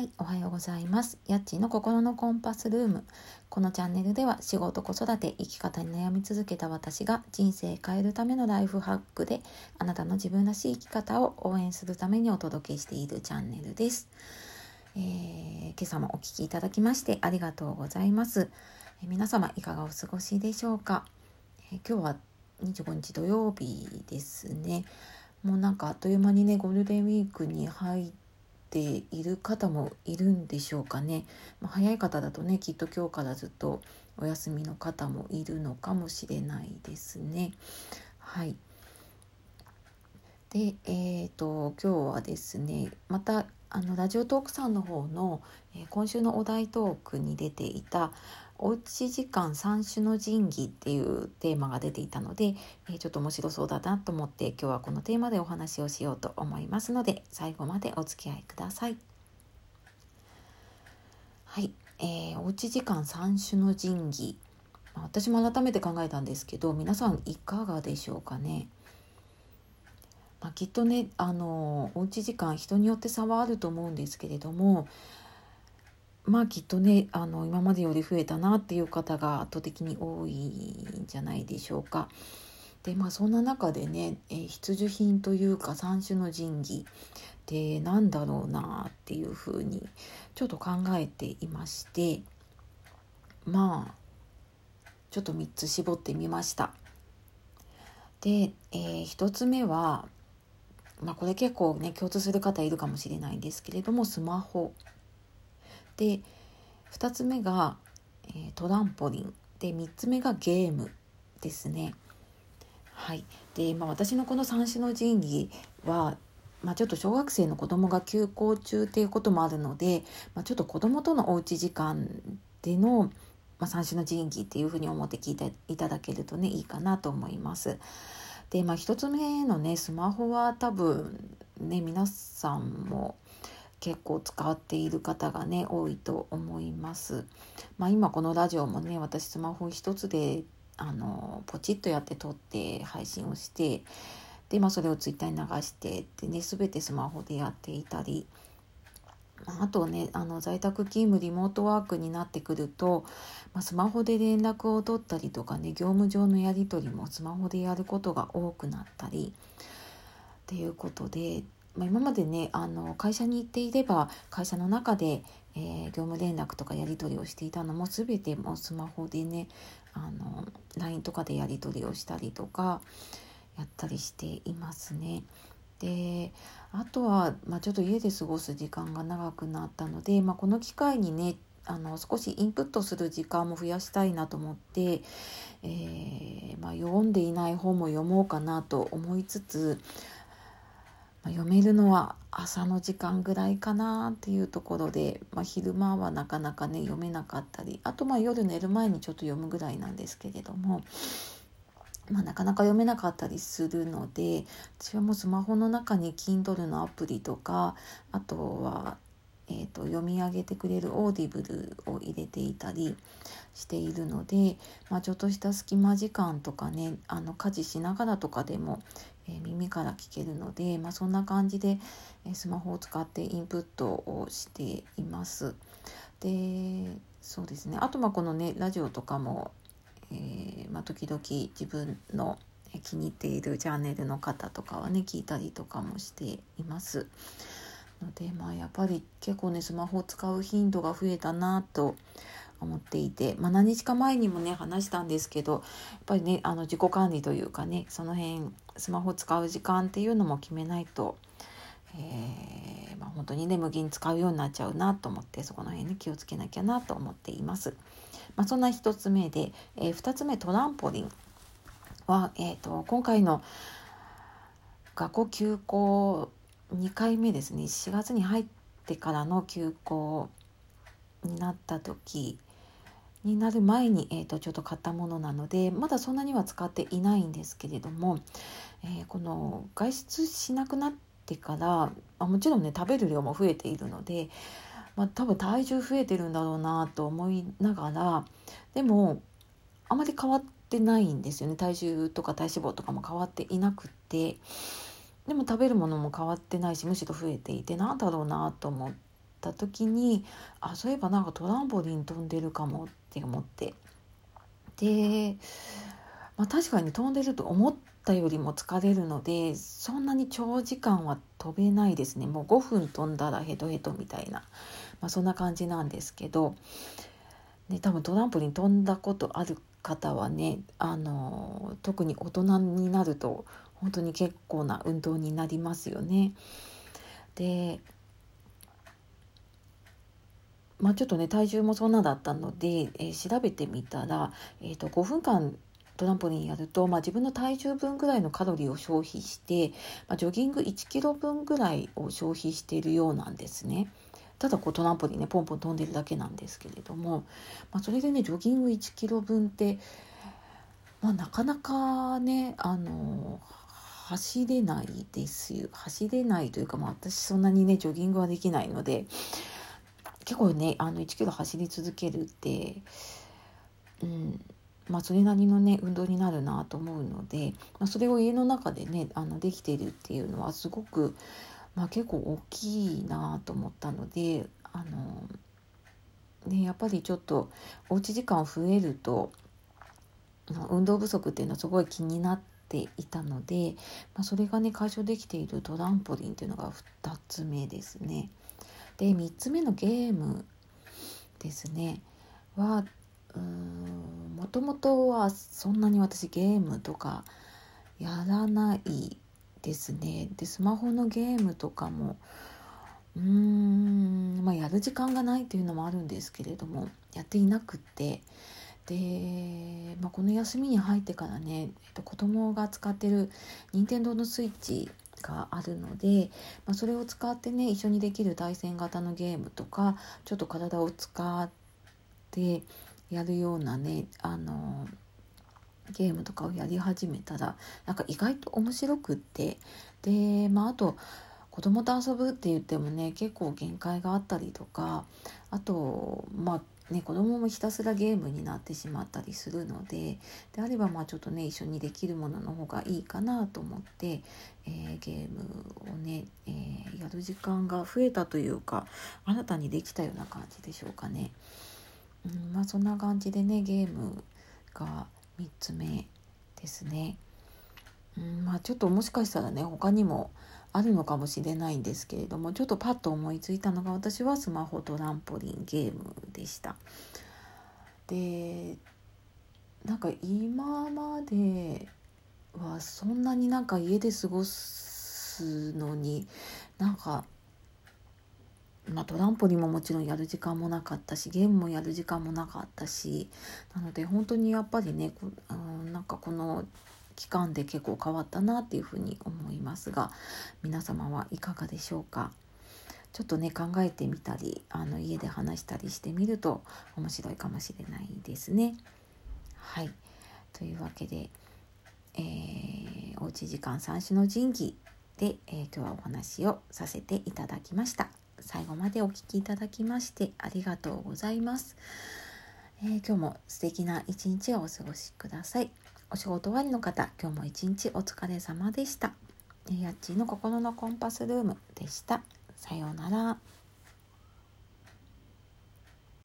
はい、おはようございます。やっちの心のコンパスルーム。このチャンネルでは仕事、子育て、生き方に悩み続けた私が人生変えるためのライフハックであなたの自分らしい生き方を応援するためにお届けしているチャンネルです。えー、今朝もお聴きいただきましてありがとうございます。えー、皆様いかがお過ごしでしょうか、えー、今日は25日土曜日ですね。もうなんかあっという間にねゴールデンウィークに入ってている方もいるんでしょうかね、まあ、早い方だとねきっと今日からずっとお休みの方もいるのかもしれないですね。はいでえーと、今日はですねまたあのラジオトークさんの方の、えー、今週のお題トークに出ていたおうち時間三種の神器っていうテーマが出ていたので、えー、ちょっと面白そうだなと思って今日はこのテーマでお話をしようと思いますので最後までお付き合いください。はい、えー、おうち時間三種の神器私も改めて考えたんですけど皆さんいかがでしょうかね。まあ、きっとねあのおうち時間人によって差はあると思うんですけれどもまあきっとねあの今までより増えたなっていう方が圧倒的に多いんじゃないでしょうか。でまあそんな中でね、えー、必需品というか三種の神器ってなんだろうなっていうふうにちょっと考えていましてまあちょっと3つ絞ってみました。で、えー、1つ目はまあこれ結構ね共通する方いるかもしれないんですけれどもスマホで2つ目が、えー、トランポリンで3つ目がゲームですね。はいでまあ、私のこの三種の神器は、まあ、ちょっと小学生の子供が休校中っていうこともあるので、まあ、ちょっと子供とのおうち時間での、まあ、三種の神器っていうふうに思って聞いていただけるとねいいかなと思います。でまあ1つ目のねスマホは多分ね皆さんも結構使っている方がね多いと思います。まあ、今このラジオもね私スマホ一つであのポチッとやって撮って配信をしてで、まあ、それをツイッターに流してでね全てスマホでやっていたり。あとねあの在宅勤務リモートワークになってくると、まあ、スマホで連絡を取ったりとかね業務上のやり取りもスマホでやることが多くなったりっていうことでまあ、今までねあの会社に行っていれば会社の中で、えー、業務連絡とかやり取りをしていたのも全てもうスマホでねあの LINE とかでやり取りをしたりとかやったりしていますね。であとは、まあ、ちょっと家で過ごす時間が長くなったので、まあ、この機会にねあの少しインプットする時間も増やしたいなと思って、えー、まあ、読んでいない本も読もうかなと思いつつまあ、読めるのは朝の時間ぐらいかなっていうところで、まあ、昼間はなかなかね読めなかったりあとまあ夜寝る前にちょっと読むぐらいなんですけれども、まあ、なかなか読めなかったりするので私はもうスマホの中に Kindle のアプリとかあとはえーと、読み上げてくれる Audible を入れていたりしているので、まあ、ちょっとした隙間時間とかねあの家事しながらとかでも、え、耳から聞けるので、まあ、そんな感じで、え、スマホを使ってインプットをしています。でそうですねあとはこのねラジオとかも、えー、まあ、時々自分の気に入っているチャンネルの方とかはね聞いたりとかもしています。のでまあやっぱり結構ねスマホを使う頻度が増えたなと思っていて、まあ、何日か前にもね話したんですけどやっぱりねあの自己管理というかねその辺スマホ使う時間っていうのも決めないと、えー、まあ、本当にね無限に使うようになっちゃうなと思ってそこの辺に気をつけなきゃなと思っています。まあ、そんな1つ目で、えー、2つ目トランポリンは、えーと今回の学校休校2回目ですね4月に入ってからの休校になった時になる前に、えーと、ちょっと買ったものなのでまだそんなには使っていないんですけれども、えー、この外出しなくなってからあもちろんね食べる量も増えているので、まあ、多分体重増えてるんだろうなと思いながらでもあまり変わってないんですよね体重とか体脂肪とかも変わっていなくて。でも食べるものも変わってないしむしろ増えていてなんだろうなと思った時にあそういえばなんかトランポリン飛んでるかもって思って。で、まあ、確かに飛んでると思ったよりも疲れるのでそんなに長時間は飛べないですね。もう5分飛んだらヘトヘトみたいな、まあ、そんな感じなんですけど、ね、多分トランポリン飛んだことある方はねあの特に大人になると本当に結構な運動になりますよね。でまあ、ちょっとね体重もそんなだったので、えー、調べてみたら、えーと、5分間トランポリンやると、まあ、自分の体重分ぐらいのカロリーを消費して、まあ、ジョギング1キロ分ぐらいを消費しているようなんですね。ただこうトランポリンねポンポン飛んでるだけなんですけれども、まあ、それでねジョギング1キロ分って、まあ、なかなかねあの走れないですよ走れないというか、まあ、私そんなにねジョギングはできないので結構ねあの1キロ走り続けるってうんまあそれなりのね運動になるなと思うので、まあ、それを家の中でねあのできているっていうのはすごく、まあ、結構大きいなと思ったのであの、ね、やっぱりちょっとおうち時間増えると運動不足っていうのはすごい気になっていたので、まあ、それがね解消できているトランポリンっていうのが2つ目ですね。で3つ目のゲームですね。はもともとはそんなに私ゲームとかやらないですね。でスマホのゲームとかもうーんまあやる時間がないというのもあるんですけれどもやっていなくって。で、まあ、この休みに入ってからね、えっと、子供が使ってる任天堂のスイッチがあるので、まあ、それを使ってね一緒にできる対戦型のゲームとかちょっと体を使ってやるようなねあのゲームとかをやり始めたらなんか意外と面白くって。でまああと子供と遊ぶって言ってもね結構限界があったりとかあとまあね、子供もひたすらゲームになってしまったりするのでであればまあちょっとね一緒にできるものの方がいいかなと思って、えー、ゲームをね、えー、やる時間が増えたというか新たにできたような感じでしょうかね。うん、まあそんな感じでねゲームが3つ目ですね。うん、まあちょっともしかしたらね他にもあるのかもしれないんですけれどもちょっとパッと思いついたのが私はスマホトランポリンゲームでした。でなんか今まではそんなになんか家で過ごすのになんか、まあ、トランポリンももちろんやる時間もなかったしゲームもやる時間もなかったしなので本当にやっぱりねこ、うん、なんかこの期間で結構変わったなっていうふうに思いますが皆様はいかがでしょうか？ちょっとね考えてみたりあの家で話したりしてみると面白いかもしれないですね。はいというわけで、えー、おうち時間三種の神器で、えー、今日はお話をさせていただきました。最後までお聴きいただきましてありがとうございます。えー、今日も素敵な一日をお過ごしください。お仕事終わりの方、今日も一日お疲れ様でした。やっちーの心のコンパスルームでした。さようなら。